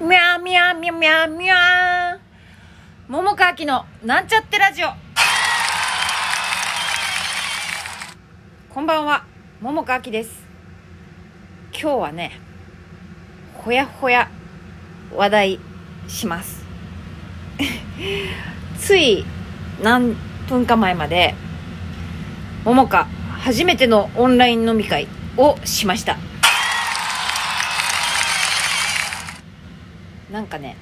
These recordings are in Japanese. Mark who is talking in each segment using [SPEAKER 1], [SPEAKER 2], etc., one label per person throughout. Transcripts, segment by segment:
[SPEAKER 1] みゃみゃみゃみゃみゃ桃川きのなんちゃってラジオ。こんばんは。桃川きです。今日はねほやほや話題します。つい何分か前まで桃香初めてのオンライン飲み会をしました。なんかね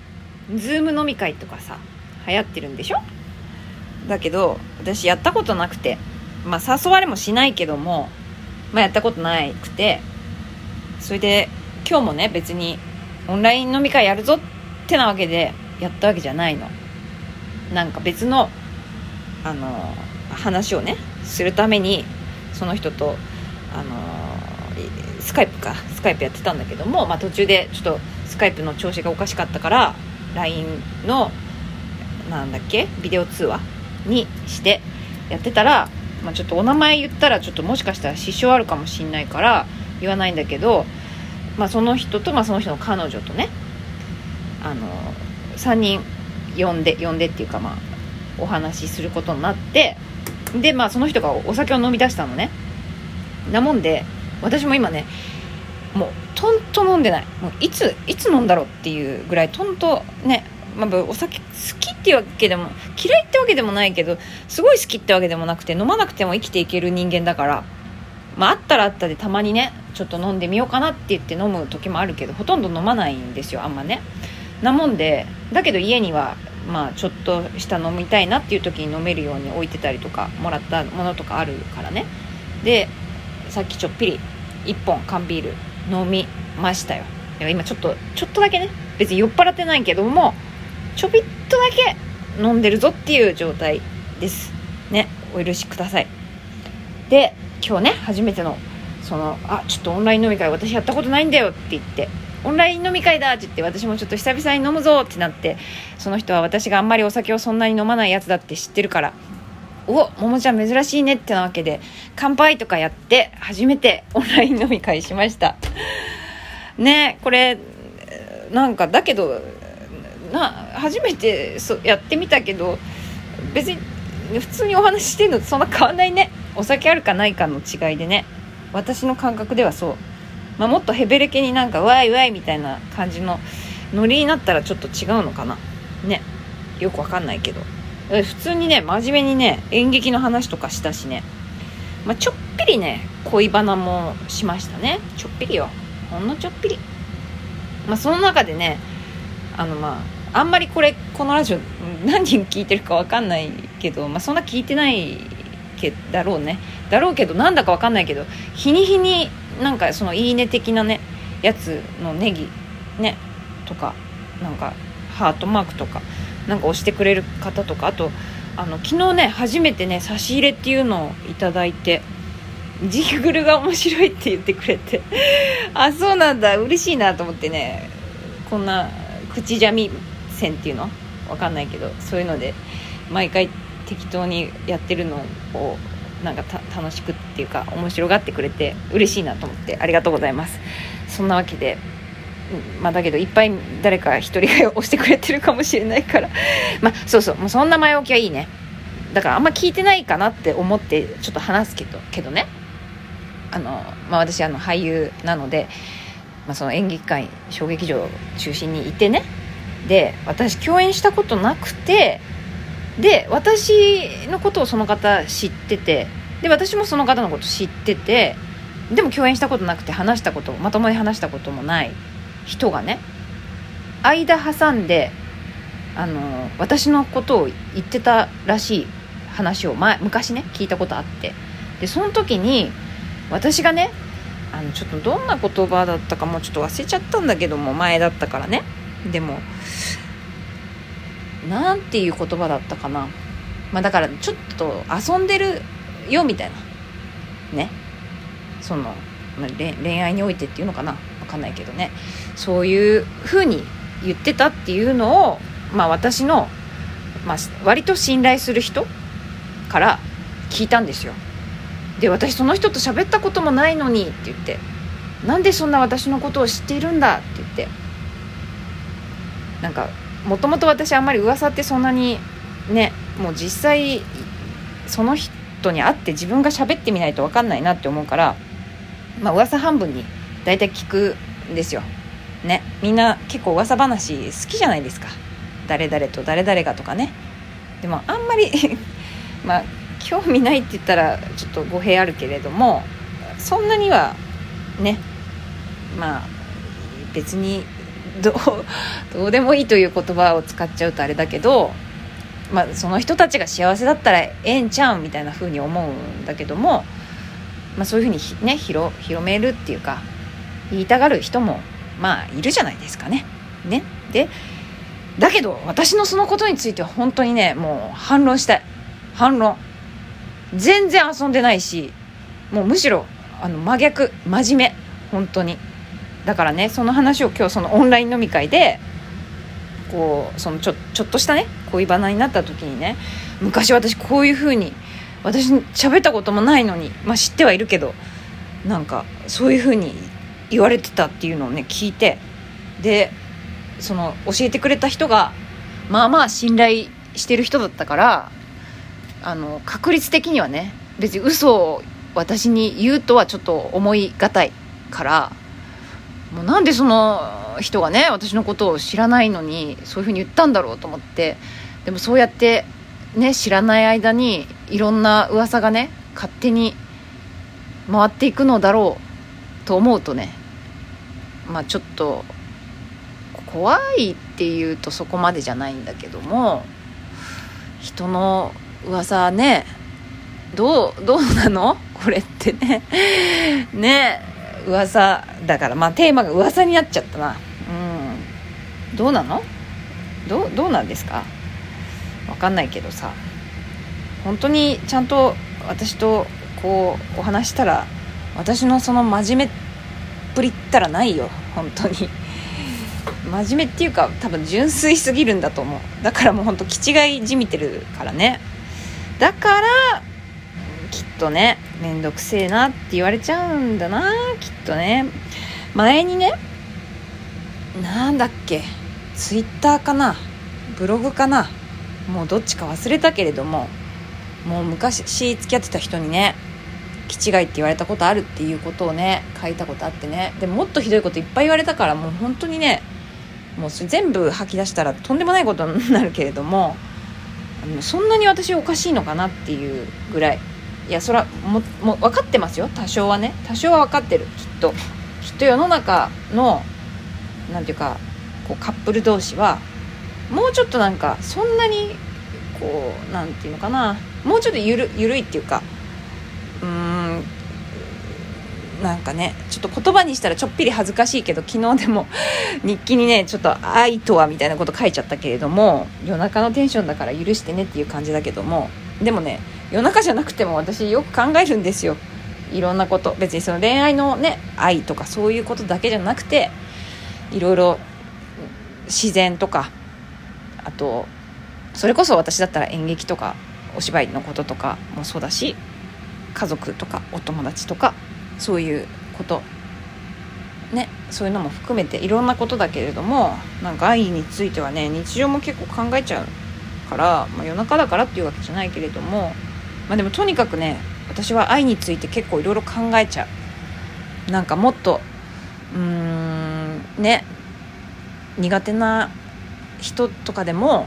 [SPEAKER 1] ズーム飲み会とかさ流行ってるんでしょ？だけど私やったことなくてまあ誘われもしないけどもまあやったことなくてそれで今日もね別にオンライン飲み会やるぞってなわけでやったわけじゃないの。なんか別のあの話をねするためにその人とあのスカイプかスカイプやってたんだけども、まあ、途中でちょっとスカイプの調子がおかしかったから LINE のなんだっけビデオ通話にしてやってたら、まあ、ちょっとお名前言ったらちょっともしかしたら支障あるかもしんないから言わないんだけど、まあ、その人と、まあ、その人の彼女とねあの3人呼んで呼んでっていうかまあお話しすることになってでまあその人がお酒を飲み出したのね。なもんで私も今ねもうとんと飲んでない。もういついつ飲んだろうっていうぐらいとんとね、まあ、お酒好きっていうわけでも嫌いってわけでもないけどすごい好きってわけでもなくて飲まなくても生きていける人間だからまああったらあったでたまにねちょっと飲んでみようかなって言って飲む時もあるけどほとんど飲まないんですよあんまね。なもんでだけど家にはまあちょっとした飲みたいなっていう時に飲めるように置いてたりとかもらったものとかあるからね。でさっきちょっぴり1本缶ビール飲みましたよ。今ちょっとちょっとだけね別に酔っ払ってないけどもちょびっとだけ飲んでるぞっていう状態です。ねお許しください。で今日ね初めてのそのあちょっとオンライン飲み会私やったことないんだよって言ってオンライン飲み会だって言って私もちょっと久々に飲むぞってなってその人は私があんまりお酒をそんなに飲まないやつだって知ってるからおももちゃん珍しいねってなわけで乾杯とかやって初めてオンライン飲み会しました。ねこれなんかだけどな初めてそやってみたけど別に普通にお話してるのとそんな変わんないね。お酒あるかないかの違いでね。私の感覚ではそう。まあ、もっとヘベレケになんかワイワイみたいな感じのノリになったらちょっと違うのかな。ね。よくわかんないけど。普通にね真面目にね演劇の話とかしたしね、まあ、ちょっぴりね恋バナもしましたね。ちょっぴりよ。ほんのちょっぴり。まあその中でねあのまああんまりこれこのラジオ何人聞いてるかわかんないけど、まあ、そんな聞いてないけだろうね。だろうけどなんだかわかんないけど日に日になんかそのいいね的なねやつのネギねとかなんかハートマークとかなんか押してくれる方とかあとあの昨日ね初めてね差し入れっていうのをいただいてジングルが面白いって言ってくれて。あそうなんだ。嬉しいなと思ってねこんな口じゃみ線っていうの？わかんないけどそういうので毎回適当にやってるのをなんか楽しくっていうか面白がってくれて嬉しいなと思ってありがとうございます。そんなわけでまあだけどいっぱい誰か一人が押してくれてるかもしれないから。まあそうそう。もうそんな前置きはいいね。だからあんま聞いてないかなって思ってちょっと話すけどけどね。あの、まあ、私あの俳優なので、まあ、その演劇界小劇場中心にいてね。で私共演したことなくてで私のことをその方知っててで私もその方のこと知っててでも共演したことなくて話したことまともに話したこともない。人がね間挟んであの私のことを言ってたらしい話を前昔ね聞いたことあって。でその時に私がねあのちょっとどんな言葉だったかもうちょっと忘れちゃったんだけども前だったからね。でも何ていう言葉だったかな。まあだからちょっと遊んでるよみたいな。ね。その、ま、恋愛においてっていうのかな。かんないけどね。そういう風に言ってたっていうのをまあ私の、まあ、割と信頼する人から聞いたんですよ。で私その人と喋ったこともないのにって言ってなんでそんな私のことを知っているんだって言ってなんかもともと私あんまり噂ってそんなにねもう実際その人に会って自分が喋ってみないと分かんないなって思うからまあ噂半分に大体聞くんですよ。ね。みんな結構噂話好きじゃないですか。誰々と誰々がとかね。でもあんまり まあ興味ないって言ったらちょっと語弊あるけれどもそんなにはね。まあ別にどうどうでもいいという言葉を使っちゃうとあれだけど、まあ、その人たちが幸せだったらええんちゃうんみたいな風に思うんだけども、まあ、そういう風にね広広めるっていうか言いたがる人もまあいるじゃないですかね。ね。でだけど私のそのことについては本当にねもう反論したい。反論。全然遊んでないしもうむしろあの真逆真面目。本当に。だからねその話を今日そのオンライン飲み会でこうそのちょちょっとしたね恋バナになった時にね昔私こういう風に私喋ったこともないのにまあ知ってはいるけどなんかそういう風に言われてたっていうのをね聞いてでその教えてくれた人がまあまあ信頼してる人だったからあの確率的にはね別に嘘を私に言うとはちょっと思いがたいからもうなんでその人がね私のことを知らないのにそういうふうに言ったんだろうと思ってでもそうやってね知らない間にいろんな噂がね勝手に回っていくのだろうと思うとねまあちょっと怖いっていうとそこまでじゃないんだけども人の噂ねどうどうなの？これってね。ね噂だから。まあテーマが噂になっちゃったな。うん。どうなの？どうどうなんですか？わかんないけどさ。本当にちゃんと私とこうお話したら私のその真面目ぷりったらないよ本当に。真面目っていうか多分純粋すぎるんだと思う。だからもうほんと気違いじみてるからね。だからきっとね面倒くせえなって言われちゃうんだなきっとね。前にねなんだっけツイッターかなブログかなもうどっちか忘れたけれどももう昔付き合ってた人にね気違いって言われたことあるっていうことをね書いたことあってね。でももっとひどいこといっぱい言われたからもう本当にねもう全部吐き出したらとんでもないことになるけれどもそんなに私おかしいのかなっていうぐらい。いやそれはもも分かってますよ。多少はね。多少は分かってる。きっと。きっと世の中の何て言うかこうカップル同士はもうちょっとなんかそんなにこう何て言うのかな。もうちょっとゆるゆるいっていうかうんなんかねちょっと言葉にしたらちょっぴり恥ずかしいけど昨日でも 日記にねちょっと「愛とは」みたいなこと書いちゃったけれども夜中のテンションだから許してねっていう感じだけどもでもね夜中じゃなくても私よく考えるんですよ。いろんなこと。別にその恋愛のね愛とかそういうことだけじゃなくていろいろ自然とかあとそれこそ私だったら演劇とかお芝居のこととかもそうだし家族とかお友達とかそういうこと。ねそういうのも含めていろんなことだけれどもなんか愛についてはね日常も結構考えちゃうから、まあ、夜中だからっていうわけじゃないけれどもまあでもとにかくね私は愛について結構いろいろ考えちゃう。なんかもっとうーんね苦手な人とかでも、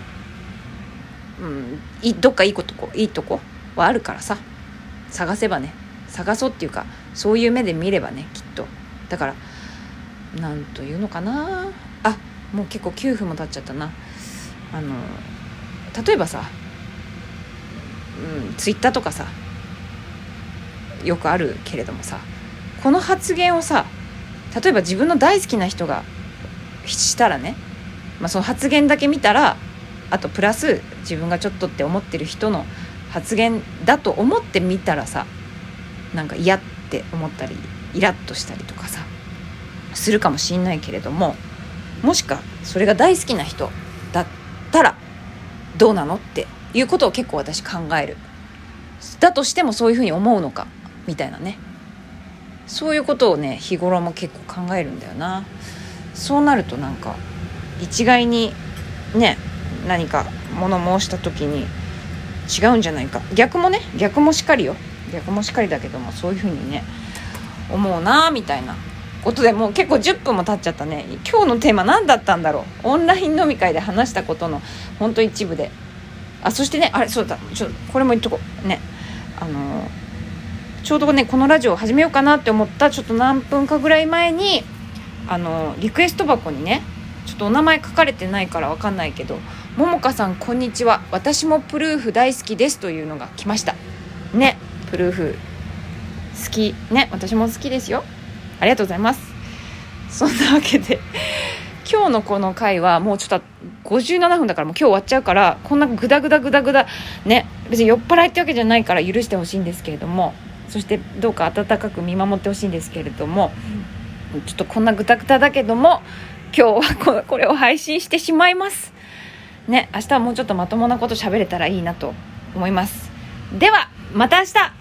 [SPEAKER 1] うん、いどっかいいことこいいとこはあるからさ。探せばね探そうっていうかそういう目で見ればねきっと。だから何というのかな。あもう結構9分も経っちゃったな。あの例えばさうん、ツイッターとかさよくあるけれどもさこの発言をさ例えば自分の大好きな人がしたらね、まあ、その発言だけ見たらあとプラス自分がちょっとって思ってる人の発言だと思ってみたらさなんか嫌っって思ったりイラッとしたりとかさするかもしんないけれどももしかそれが大好きな人だったらどうなのっていうことを結構私考える。だとしてもそういうふうに思うのかみたいなね。そういうことをね日頃も結構考えるんだよな。そうなるとなんか一概にね何か物申した時に違うんじゃないか。逆もね逆もしかりよ。逆もしっかりだけどもそういうふうにね思うなみたいなことでもう結構10分も経っちゃったね。今日のテーマ何だったんだろう。オンライン飲み会で話したことのほんと一部で。あそしてねあれそうだちょこれも言っとこう。ね。あのちょうどねこのラジオを始めようかなって思ったちょっと何分かぐらい前にあのリクエスト箱にねちょっとお名前書かれてないから分かんないけど「ももかさんこんにちは。私もプルーフ大好きです」というのが来ました。ね。プルーフ好き。ね私も好きですよ。ありがとうございます。そんなわけで 今日のこの回はもうちょっと57分だからもう今日終わっちゃうからこんなグダグダグダグダね別に酔っ払いってわけじゃないから許してほしいんですけれどもそしてどうか温かく見守ってほしいんですけれどもちょっとこんなグダグダだけども今日はこれを配信してしまいます。ね明日はもうちょっとまともなこと喋れたらいいなと思います。ではまた明日。